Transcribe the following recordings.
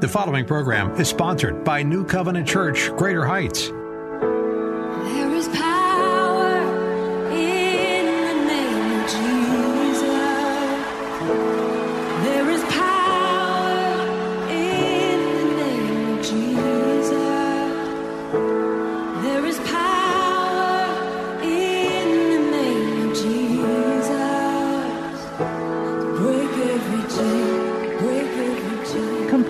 The following program is sponsored by New Covenant Church, Greater Heights.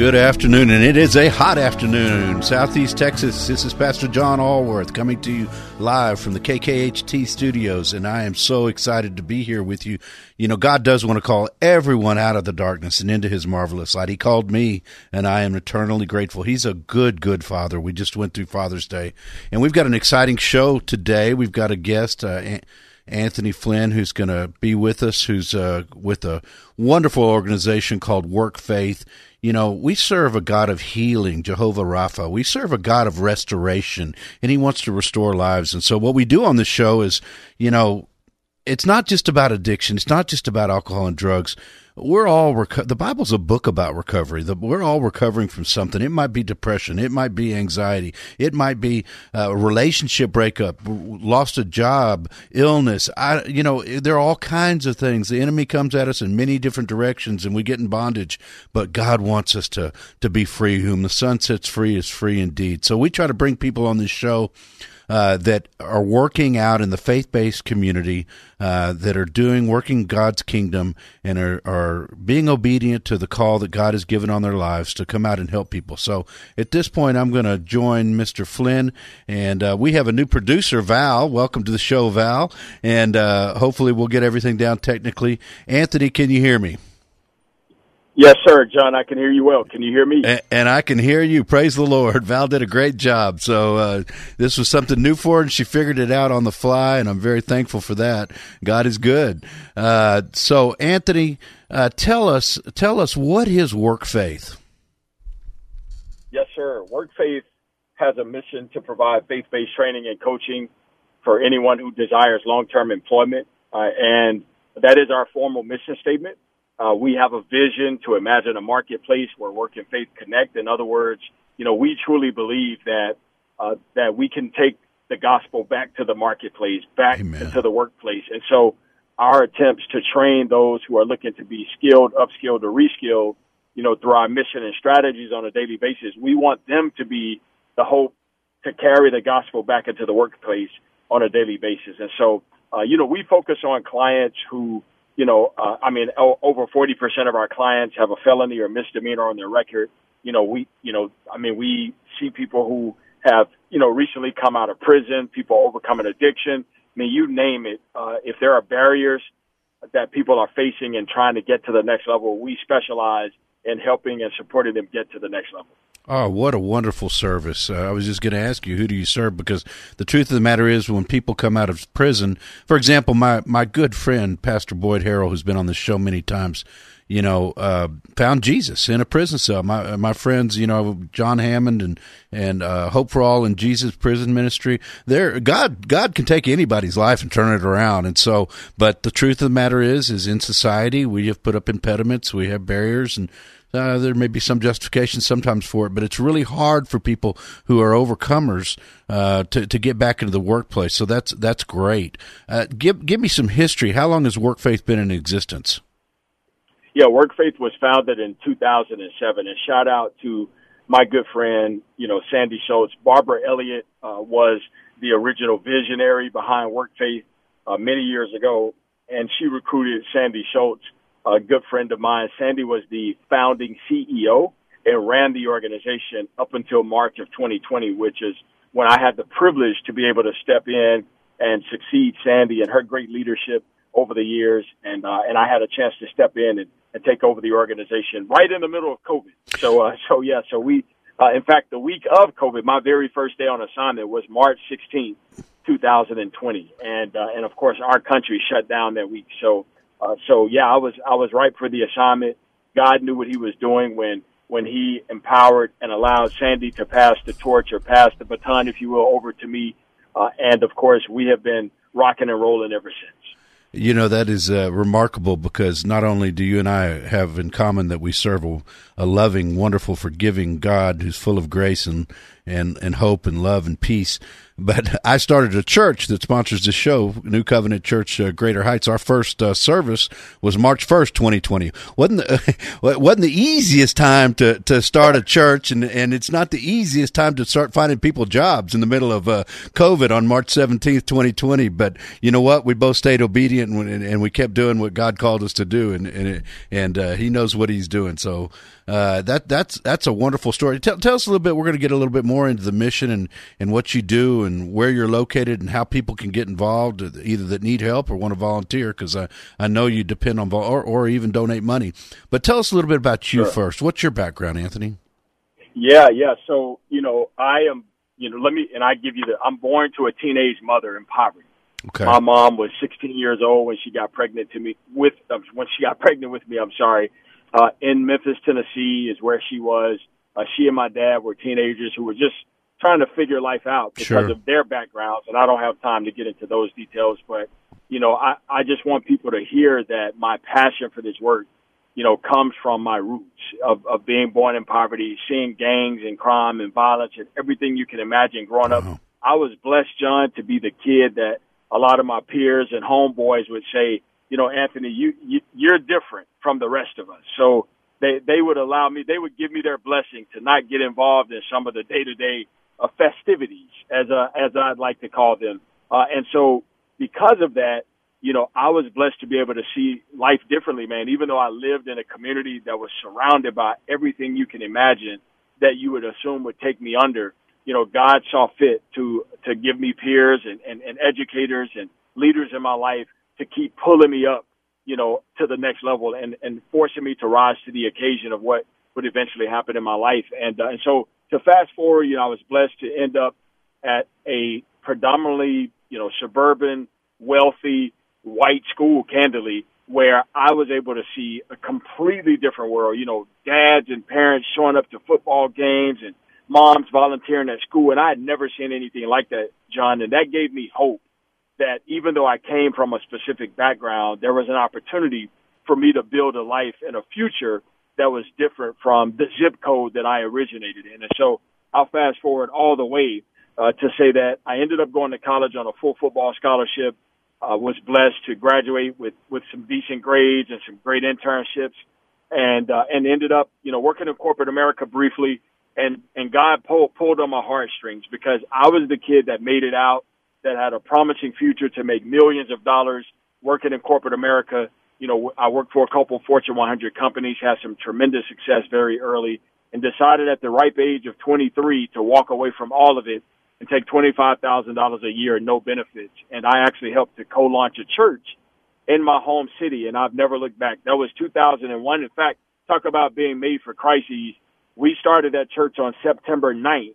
Good afternoon, and it is a hot afternoon. Southeast Texas, this is Pastor John Allworth coming to you live from the KKHT studios, and I am so excited to be here with you. You know, God does want to call everyone out of the darkness and into his marvelous light. He called me, and I am eternally grateful. He's a good, good father. We just went through Father's Day, and we've got an exciting show today. We've got a guest, uh, Anthony Flynn, who's going to be with us, who's uh, with a wonderful organization called Work Faith. You know, we serve a God of healing, Jehovah Rapha. We serve a God of restoration, and He wants to restore lives. And so, what we do on this show is, you know, it's not just about addiction. It's not just about alcohol and drugs. We're all reco- the Bible's a book about recovery. The, we're all recovering from something. It might be depression. It might be anxiety. It might be uh, a relationship breakup, lost a job, illness. I, you know, there are all kinds of things. The enemy comes at us in many different directions, and we get in bondage. But God wants us to to be free. Whom the Son sets free is free indeed. So we try to bring people on this show uh, that are working out in the faith based community, uh, that are doing, working God's kingdom, and are, are being obedient to the call that God has given on their lives to come out and help people. So at this point, I'm going to join Mr. Flynn, and uh, we have a new producer, Val. Welcome to the show, Val. And uh, hopefully, we'll get everything down technically. Anthony, can you hear me? Yes, sir, John. I can hear you well. Can you hear me? And, and I can hear you. Praise the Lord. Val did a great job. So uh, this was something new for her, and she figured it out on the fly, and I'm very thankful for that. God is good. Uh, so, Anthony, uh, tell us tell us what is Work Faith. Yes, sir. Work Faith has a mission to provide faith-based training and coaching for anyone who desires long-term employment, uh, and that is our formal mission statement. Uh, we have a vision to imagine a marketplace where work and faith connect. In other words, you know, we truly believe that uh, that we can take the gospel back to the marketplace, back Amen. into the workplace. And so, our attempts to train those who are looking to be skilled, upskilled, or reskilled, you know, through our mission and strategies on a daily basis, we want them to be the hope to carry the gospel back into the workplace on a daily basis. And so, uh, you know, we focus on clients who you know, uh, I mean, o- over 40% of our clients have a felony or misdemeanor on their record. You know, we, you know, I mean, we see people who have, you know, recently come out of prison, people overcoming addiction. I mean, you name it. Uh, if there are barriers that people are facing and trying to get to the next level, we specialize in helping and supporting them get to the next level. Oh, what a wonderful service. Uh, I was just going to ask you, who do you serve? Because the truth of the matter is, when people come out of prison, for example, my, my good friend, Pastor Boyd Harrell, who's been on this show many times, you know, uh, found Jesus in a prison cell. My my friends, you know, John Hammond and and uh, Hope for All in Jesus Prison Ministry. There, God God can take anybody's life and turn it around. And so, but the truth of the matter is, is in society we have put up impediments, we have barriers, and uh, there may be some justification sometimes for it, but it's really hard for people who are overcomers uh, to to get back into the workplace. So that's that's great. Uh, give give me some history. How long has Work Faith been in existence? yeah, Work Faith was founded in 2007. And shout out to my good friend, you know, Sandy Schultz. Barbara Elliott uh, was the original visionary behind Work Faith uh, many years ago, and she recruited Sandy Schultz, a good friend of mine. Sandy was the founding CEO and ran the organization up until March of 2020, which is when I had the privilege to be able to step in and succeed Sandy and her great leadership over the years, and uh, and I had a chance to step in and, and take over the organization right in the middle of COVID. So uh, so yeah, so we uh, in fact the week of COVID, my very first day on assignment was March 16th, 2020, and uh, and of course our country shut down that week. So uh, so yeah, I was I was right for the assignment. God knew what He was doing when when He empowered and allowed Sandy to pass the torch or pass the baton, if you will, over to me. Uh, and of course, we have been rocking and rolling ever since. You know, that is uh, remarkable because not only do you and I have in common that we serve a, a, loving, wonderful, forgiving God who's full of grace and, and, and hope and love and peace, but I started a church that sponsors this show, New Covenant Church, uh, Greater Heights. Our first uh, service was March first, twenty twenty. wasn't the, wasn't the easiest time to, to start a church, and and it's not the easiest time to start finding people jobs in the middle of uh, COVID on March seventeenth, twenty twenty. But you know what? We both stayed obedient, and, and we kept doing what God called us to do, and and and uh, He knows what He's doing. So uh, that that's that's a wonderful story. Tell, tell us a little bit. We're going to get a little bit more into the mission and and what you do and where you're located and how people can get involved, either that need help or want to volunteer. Because I I know you depend on vol- or or even donate money. But tell us a little bit about you Sure. first. What's your background, Anthony? Yeah, yeah. So, you know, I am, you know, let me, and I give you the, I'm born to a teenage mother in poverty. Okay. My mom was 16 years old when she got pregnant to me with, uh, when she got pregnant with me, I'm sorry, uh, in Memphis, Tennessee is where she was. Uh, she and my dad were teenagers who were just trying to figure life out because Sure. of their backgrounds. And I don't have time to get into those details, but, you know, I, I just want people to hear that my passion for this work you know, comes from my roots of, of being born in poverty, seeing gangs and crime and violence and everything you can imagine growing up. I was blessed, John, to be the kid that a lot of my peers and homeboys would say, you know, Anthony, you, you you're different from the rest of us. So they they would allow me, they would give me their blessing to not get involved in some of the day to day festivities, as uh, as I'd like to call them. Uh, and so because of that, you know, I was blessed to be able to see life differently, man. Even though I lived in a community that was surrounded by everything you can imagine that you would assume would take me under, you know, God saw fit to to give me peers and, and, and educators and leaders in my life to keep pulling me up, you know, to the next level and, and forcing me to rise to the occasion of what would eventually happen in my life. And uh, and so to fast forward, you know, I was blessed to end up at a predominantly, you know, suburban, wealthy, white school, candidly, where I was able to see a completely different world. You know, dads and parents showing up to football games and moms volunteering at school. And I had never seen anything like that, John. And that gave me hope that even though I came from a specific background, there was an opportunity for me to build a life and a future that was different from the zip code that I originated in. And so I'll fast forward all the way uh, to say that I ended up going to college on a full football scholarship. Uh, was blessed to graduate with with some decent grades and some great internships, and uh, and ended up you know working in corporate America briefly. And and God pulled pulled on my heartstrings because I was the kid that made it out, that had a promising future to make millions of dollars working in corporate America. You know, I worked for a couple of Fortune 100 companies, had some tremendous success very early, and decided at the ripe age of 23 to walk away from all of it and take $25,000 a year and no benefits. And I actually helped to co-launch a church in my home city and I've never looked back. That was 2001. In fact, talk about being made for crises. We started that church on September 9th,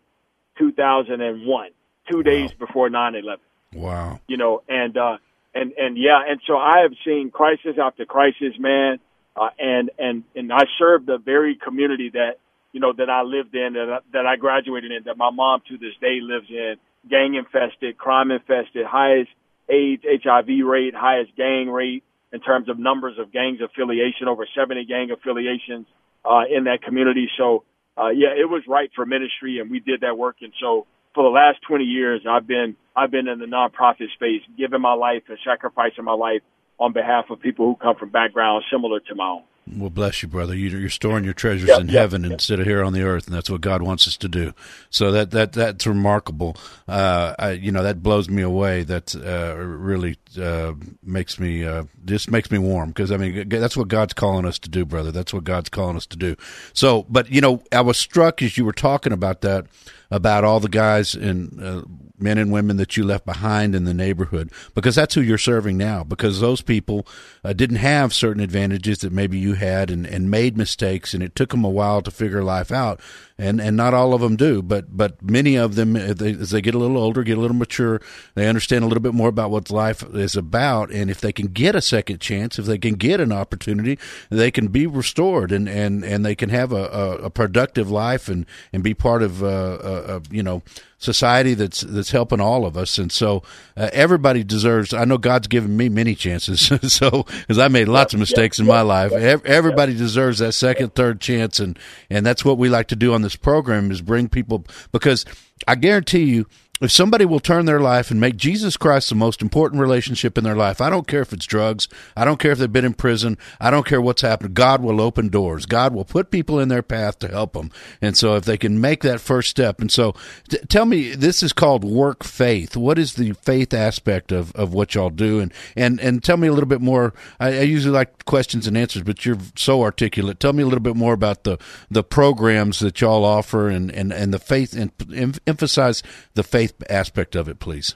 2001, two days before 9-11 Wow. you know, and uh, and and yeah, and so I have seen crisis after crisis, man, uh, and and and I served the very community that you know that I lived in, that I, that I graduated in, that my mom to this day lives in, gang infested, crime infested, highest AIDS, HIV rate, highest gang rate in terms of numbers of gangs affiliation, over 70 gang affiliations uh, in that community. So uh, yeah, it was right for ministry, and we did that work, and so for the last 20 years, I've been I've been in the nonprofit space, giving my life and sacrificing my life on behalf of people who come from backgrounds similar to my own. Well, bless you, brother. You, you're storing your treasures Yep, in yep, heaven yep. instead of here on the earth, and that's what God wants us to do. So that that that's remarkable. Uh, I, you know, that blows me away. That uh, really uh, makes me uh, just makes me warm because I mean that's what God's calling us to do, brother. That's what God's calling us to do. So, but you know, I was struck as you were talking about that about all the guys and uh, men and women that you left behind in the neighborhood because that's who you're serving now because those people uh, didn't have certain advantages that maybe you had and, and made mistakes and it took them a while to figure life out and and not all of them do but but many of them as they, as they get a little older get a little mature they understand a little bit more about what life is about. And if they can get a second chance if they can get an opportunity they can be restored and and and they can have a, a, a productive life and and be part of uh, uh, uh, you know society that's that's helping all of us. And so uh, everybody deserves i know god's given me many chances. So because i made lots of mistakes in my life. everybody deserves that second third chance. And and that's what we like to do on this program is bring people because i guarantee you if somebody will turn their life and make Jesus Christ the most important relationship in their life, I don't care if it's drugs, I don't care if they've been in prison, I don't care what's happened. God will open doors. God will put people in their path to help them. And so if they can make that first step, and so t- tell me, this is called work faith. What is the faith aspect of, of what y'all do? And, and, and tell me a little bit more. I, I usually like questions and answers, but you're so articulate. Tell me a little bit more about the, the programs that y'all offer and, and, and the faith and em- emphasize the faith aspect of it, please.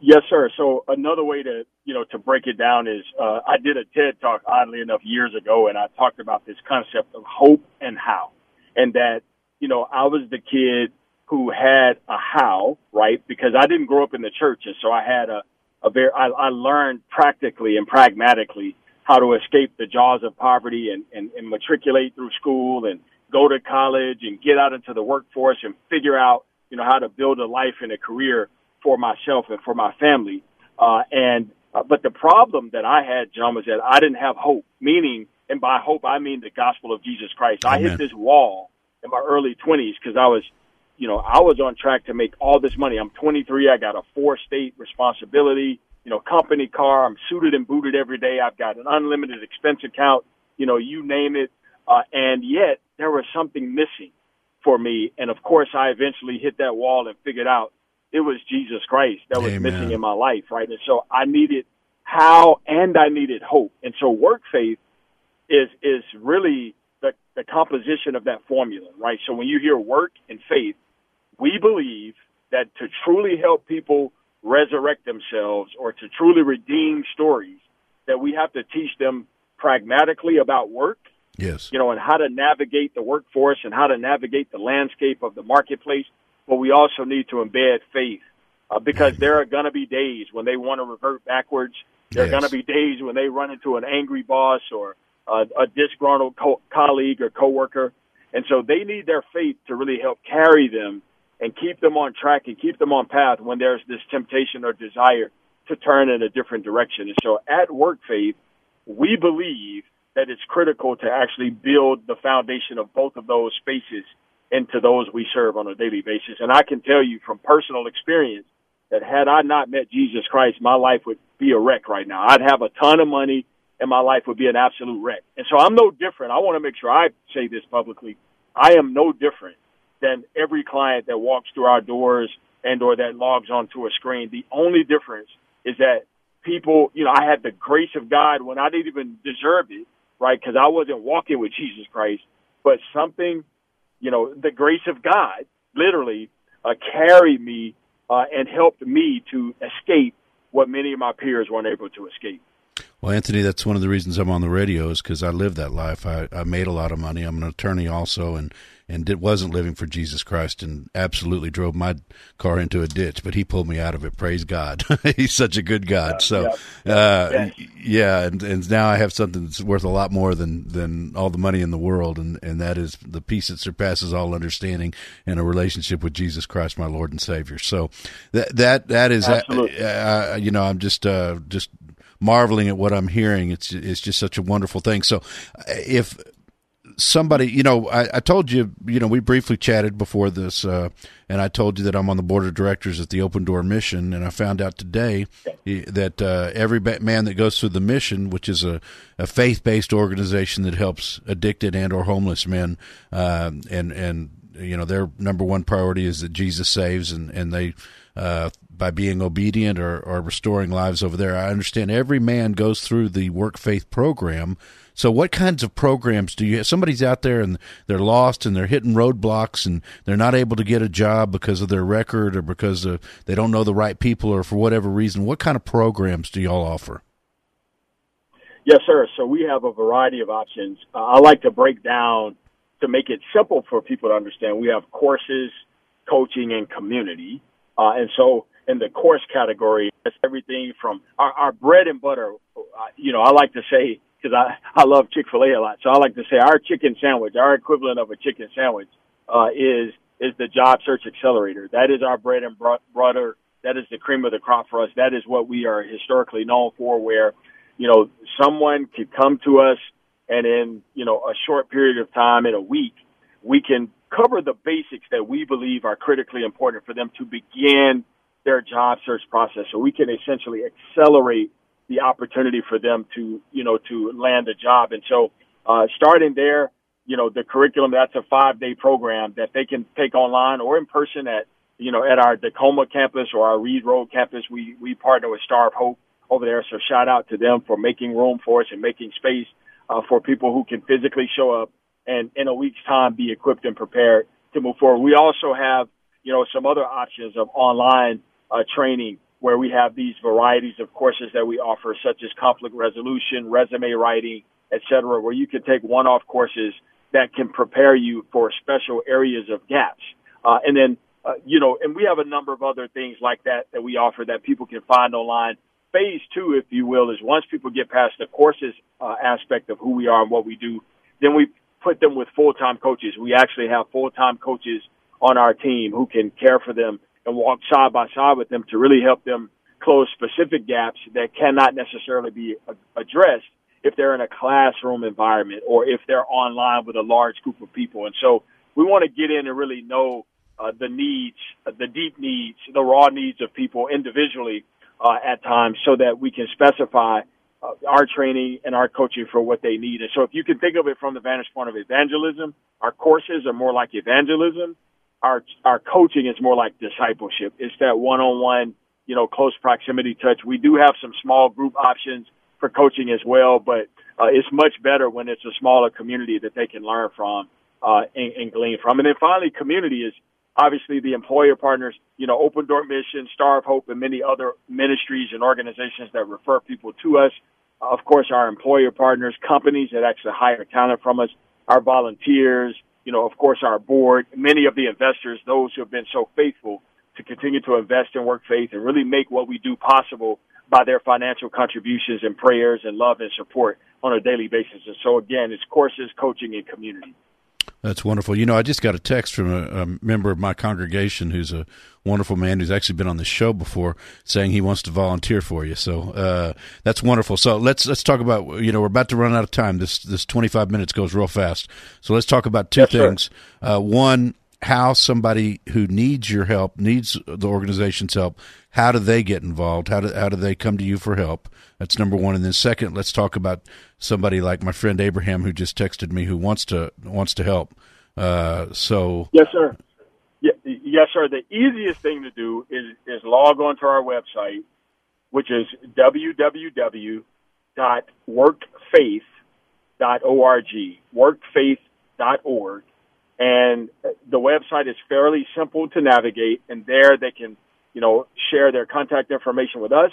Yes, sir. So another way to you know to break it down is uh, I did a TED talk oddly enough years ago, and I talked about this concept of hope and how, and that you know I was the kid who had a how right because I didn't grow up in the church, and so I had a a very I, I learned practically and pragmatically how to escape the jaws of poverty and, and and matriculate through school and go to college and get out into the workforce and figure out you know how to build a life and a career for myself and for my family. Uh, and uh, but the problem that I had, John, was that I didn't have hope. Meaning, and by hope I mean the gospel of Jesus Christ. I hit this wall in my early twenties because I was, you know, I was on track to make all this money. I'm 23. I got a four state responsibility, you know, company car. I'm suited and booted every day. I've got an unlimited expense account. You know, you name it. Uh, and yet there was something missing for me. And of course, I eventually hit that wall and figured out it was Jesus Christ that was Amen. missing in my life, right? And so I needed how and I needed hope. And so work faith is is really the, the composition of that formula, right? So when you hear work and faith, we believe that to truly help people resurrect themselves or to truly redeem stories, that we have to teach them pragmatically about work Yes. you know, and how to navigate the workforce and how to navigate the landscape of the marketplace. But we also need to embed faith uh, because there are going to be days when they want to revert backwards. There are going to be days when they run into an angry boss or uh, a disgruntled co- colleague or coworker. And so they need their faith to really help carry them and keep them on track and keep them on path when there's this temptation or desire to turn in a different direction. And so at Work Faith, we believe that it's critical to actually build the foundation of both of those spaces into those we serve on a daily basis. And I can tell you from personal experience that had I not met Jesus Christ, my life would be a wreck right now. I'd have a ton of money and my life would be an absolute wreck. And so I'm no different. I want to make sure I say this publicly. I am no different than every client that walks through our doors and or that logs onto a screen. The only difference is that people, you know, I had the grace of God when I didn't even deserve it, right? Because I wasn't walking with Jesus Christ, but something, you know, the grace of God literally uh, carried me uh, and helped me to escape what many of my peers weren't able to escape. Well, Anthony, that's one of the reasons I'm on the radio is because I lived that life. I, I made a lot of money. I'm an attorney also, and and did, wasn't living for Jesus Christ, and absolutely drove my car into a ditch. But He pulled me out of it. Praise God. He's such a good God. so, uh, yeah, and, and now I have something that's worth a lot more than than all the money in the world, and and that is the peace that surpasses all understanding, and a relationship with Jesus Christ, my Lord and Savior. So that that that is, uh, Absolutely. uh, you know, I'm just uh, just marveling at what I'm hearing. It's it's just such a wonderful thing. So, if somebody, you know, I, I, told you, you know, we briefly chatted before this, uh, and I told you that I'm on the board of directors at the Open Door Mission, and I found out today that uh, every man that goes through the mission, which is a, a faith based organization that helps addicted and or homeless men, uh, and and you know their number one priority is that Jesus saves, and and they uh, by being obedient or, or restoring lives over there. I understand every man goes through the work faith program. So, what kinds of programs do you have? Somebody's out there and they're lost and they're hitting roadblocks and they're not able to get a job because of their record or because of, they don't know the right people or for whatever reason. What kind of programs do y'all offer? Yes, sir. So, we have a variety of options. Uh, I like to break down to make it simple for people to understand. We have courses, coaching, and community. Uh, and so in the course category, it's everything from our, our bread and butter. Uh, you know, I like to say, cause I, I love Chick-fil-A a lot. So I like to say our chicken sandwich, our equivalent of a chicken sandwich, uh, is, is the job search accelerator. That is our bread and butter. That is the cream of the crop for us. That is what we are historically known for where, you know, someone could come to us and in, you know, a short period of time in a week, we can cover the basics that we believe are critically important for them to begin their job search process. So we can essentially accelerate the opportunity for them to, you know, to land a job. And so, uh, starting there, you know, the curriculum, that's a five day program that they can take online or in person at, you know, at our Tacoma campus or our Reed Road campus. We, we partner with Star of Hope over there. So shout out to them for making room for us and making space, uh, for people who can physically show up and in a week's time be equipped and prepared to move forward. We also have, you know, some other options of online uh, training where we have these varieties of courses that we offer, such as conflict resolution, resume writing, et cetera, where you can take one-off courses that can prepare you for special areas of gaps. Uh, and then, uh, you know, and we have a number of other things like that that we offer that people can find online. Phase two, if you will, is once people get past the courses uh, aspect of who we are and what we do, then we put them with full-time coaches. We actually have full-time coaches on our team who can care for them and walk side by side with them to really help them close specific gaps that cannot necessarily be addressed if they're in a classroom environment or if they're online with a large group of people. And so we want to get in and really know uh, the needs, the deep needs, the raw needs of people individually uh, at times so that we can specify uh, our training and our coaching for what they need. And so if you can think of it from the vantage point of evangelism, our courses are more like evangelism. Our, our coaching is more like discipleship. It's that one-on-one, you know, close proximity touch. We do have some small group options for coaching as well, but uh, it's much better when it's a smaller community that they can learn from uh, and, and glean from. And then finally, community is obviously the employer partners, you know, Open Door Mission, Star of Hope, and many other ministries and organizations that refer people to us. Of course, our employer partners, companies that actually hire talent from us, our volunteers, you know, of course, our board, many of the investors, those who have been so faithful to continue to invest in work faith and really make what we do possible by their financial contributions and prayers and love and support on a daily basis. And so again, it's courses, coaching, and community. That's wonderful. You know, I just got a text from a, a, member of my congregation who's a wonderful man who's actually been on the show before, saying he wants to volunteer for you. So uh, that's wonderful. So let's let's talk about. You know, we're about to run out of time. This this twenty five minutes goes real fast. So let's talk about two yes, things. Uh, one, how somebody who needs your help, needs the organization's help, how do they get involved? How do how do they come to you for help? That's number one. And then second, let's talk about somebody like my friend Abraham who just texted me who wants to wants to help. Uh, so yes, sir. yes, sir. The easiest thing to do is is log on to our website, which is www.workfaith.org. Workfaith.org. And the website is fairly simple to navigate, and there they can, you know, share their contact information with us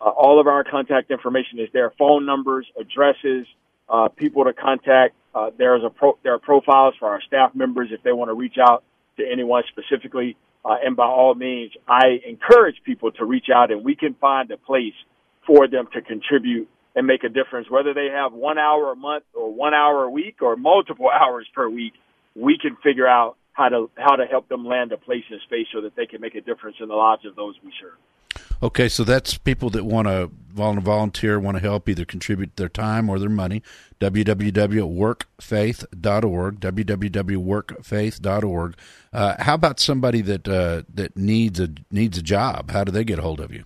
uh, all of our contact information is there: phone numbers, addresses, uh, people to contact. Uh, there's a pro- there are profiles for our staff members if they want to reach out to anyone specifically. Uh, and by all means, I encourage people to reach out, and we can find a place for them to contribute and make a difference. Whether they have one hour a month or one hour a week or multiple hours per week, we can figure out how to how to help them land a place in space so that they can make a difference in the lives of those we serve. Okay, so that's people that want to volunteer, want to help, either contribute their time or their money. www.workfaith.org. www.workfaith.org. Uh, how about somebody that uh, that needs a needs a job? How do they get a hold of you?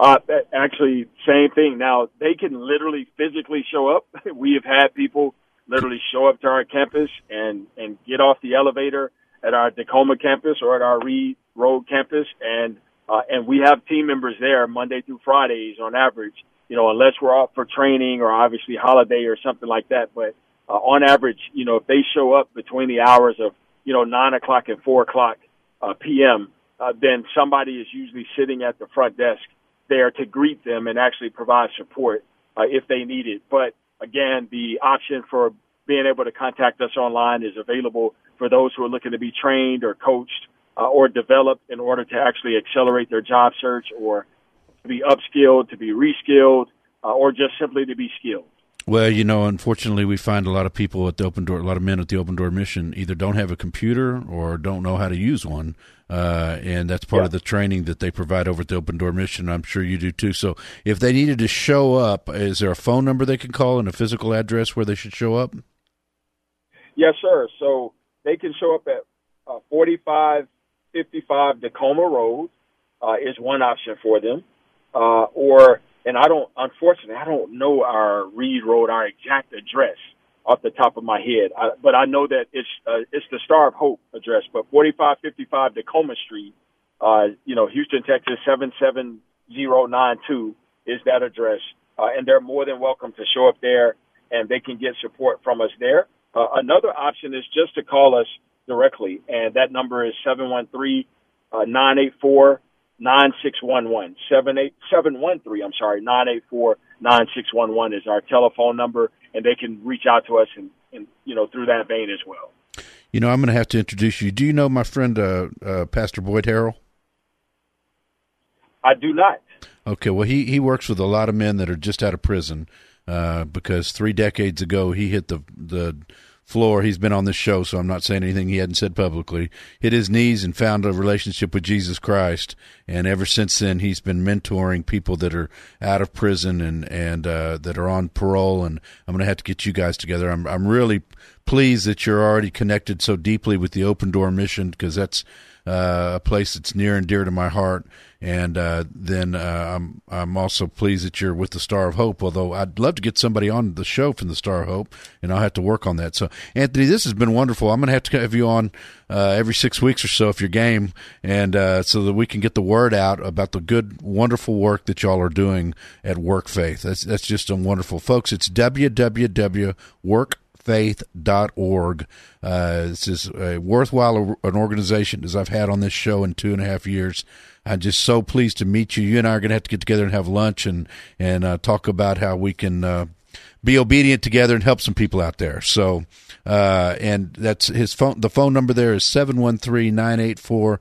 Uh, actually, same thing. Now they can literally physically show up. We have had people literally show up to our campus and and get off the elevator at our Tacoma campus or at our Reed Road campus, and uh, and we have team members there Monday through Fridays on average. You know, unless we're off for training or obviously holiday or something like that. But uh, on average, you know, if they show up between the hours of you know nine o'clock and four o'clock uh, p.m., uh, then somebody is usually sitting at the front desk there to greet them and actually provide support uh, if they need it. But again, the option for being able to contact us online is available for those who are looking to be trained or coached uh, or developed in order to actually accelerate their job search or to be upskilled, to be reskilled, uh, or just simply to be skilled. Well, you know, unfortunately, we find a lot of people at the open door, a lot of men at the open door mission either don't have a computer or don't know how to use one. Uh, and that's part yeah. of the training that they provide over at the open door mission. I'm sure you do too. So if they needed to show up, is there a phone number they can call and a physical address where they should show up? Yes, sir. So they can show up at uh, 4555 Tacoma Road uh, is one option for them. Uh, or and I don't, unfortunately, I don't know our Reed Road, our exact address off the top of my head, I, but I know that it's uh, it's the Star of Hope address, but 4555 Tacoma Street, uh, you know, Houston, Texas 77092 is that address, uh, and they're more than welcome to show up there, and they can get support from us there. Uh, another option is just to call us directly, and that number is 713 uh, 984 9611. 713, I'm sorry, 984 9611 is our telephone number, and they can reach out to us and, and you know, through that vein as well. You know, I'm going to have to introduce you. Do you know my friend, uh, uh, Pastor Boyd Harrell? I do not. Okay, well, he, he works with a lot of men that are just out of prison uh, because three decades ago he hit the the floor. He's been on this show, so I'm not saying anything he hadn't said publicly. Hit his knees and found a relationship with Jesus Christ, and ever since then he's been mentoring people that are out of prison and and uh, that are on parole. And I'm going to have to get you guys together. I'm I'm really pleased that you're already connected so deeply with the Open Door Mission because that's uh, a place that's near and dear to my heart. And uh, then uh, I'm I'm also pleased that you're with the Star of Hope. Although I'd love to get somebody on the show from the Star of Hope, and I'll have to work on that. So Anthony, this has been wonderful. I'm going to have to have you on uh, every six weeks or so if you're game, and uh, so that we can get the word out about the good, wonderful work that y'all are doing at Work Faith. That's that's just a wonderful, folks. It's www.work faith.org. Uh, this is a worthwhile an organization as I've had on this show in two and a half years. I'm just so pleased to meet you. You and I are going to have to get together and have lunch and and uh, talk about how we can uh, be obedient together and help some people out there. So uh, and that's his phone. The phone number there is 713-984-9611,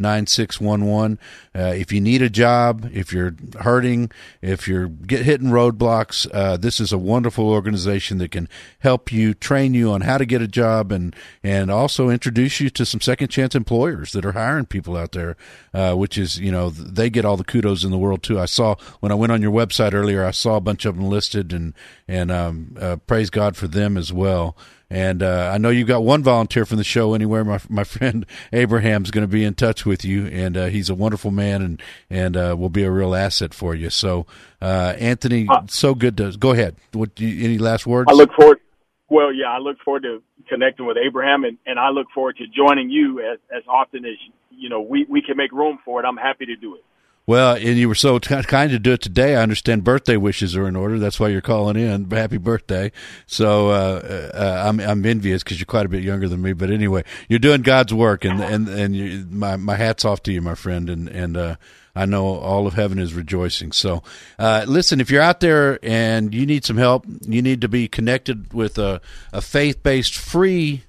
713-984-9611. Uh, if you need a job, if you're hurting, if you're get hitting roadblocks, uh, this is a wonderful organization that can help you, train you on how to get a job, and and also introduce you to some second chance employers that are hiring people out there, uh, which is you know they get all the kudos in the world too. I saw when I went on your website earlier, I saw a bunch of them listed, and and um, uh, praise God for them as well. And uh, I know you've got one volunteer from the show anywhere. My my friend Abraham's going to be in touch with you, and uh, he's a wonderful man, and and uh, will be a real asset for you. So, uh, Anthony, uh, so good to go ahead. What any last words? I look forward. Well, yeah, I look forward to connecting with Abraham, and, and I look forward to joining you as as often as you know we we can make room for it. I'm happy to do it. Well, and you were so t- kind to do it today. I understand birthday wishes are in order. That's why you're calling in. Happy birthday! So uh, uh, I'm I'm envious because you're quite a bit younger than me. But anyway, you're doing God's work, and and and you, my my hats off to you, my friend. And and uh, I know all of heaven is rejoicing. So, uh, listen, if you're out there and you need some help, you need to be connected with a, a faith based free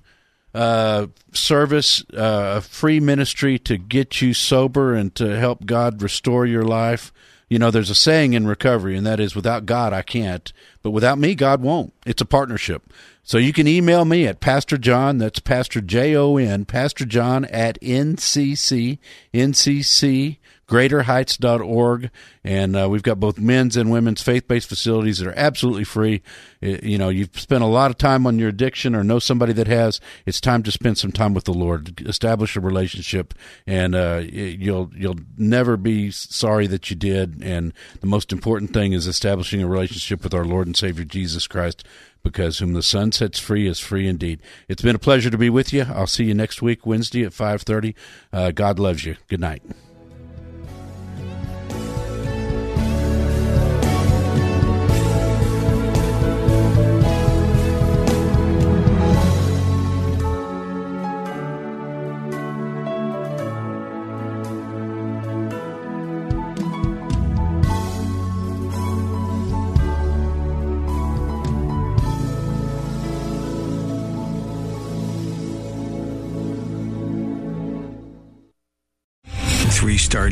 uh, service, uh, a free ministry to get you sober and to help God restore your life. You know, there's a saying in recovery, and that is without God, I can't. But without me, God won't. It's a partnership. So you can email me at Pastor John, that's Pastor J O N, Pastor John at NCC, NCC greaterheights.org and uh, we've got both men's and women's faith-based facilities that are absolutely free. It- you know you've spent a lot of time on your addiction or know somebody that has it's time to spend some time with the lord. Establish a relationship and uh, you'll you'll never be sorry that you did and the most important thing is establishing a relationship with our lord and savior jesus christ because whom the Son sets free is free indeed. It's been a pleasure to be with you. I'll see you next week wednesday at 5.30 uh, god loves you. Good night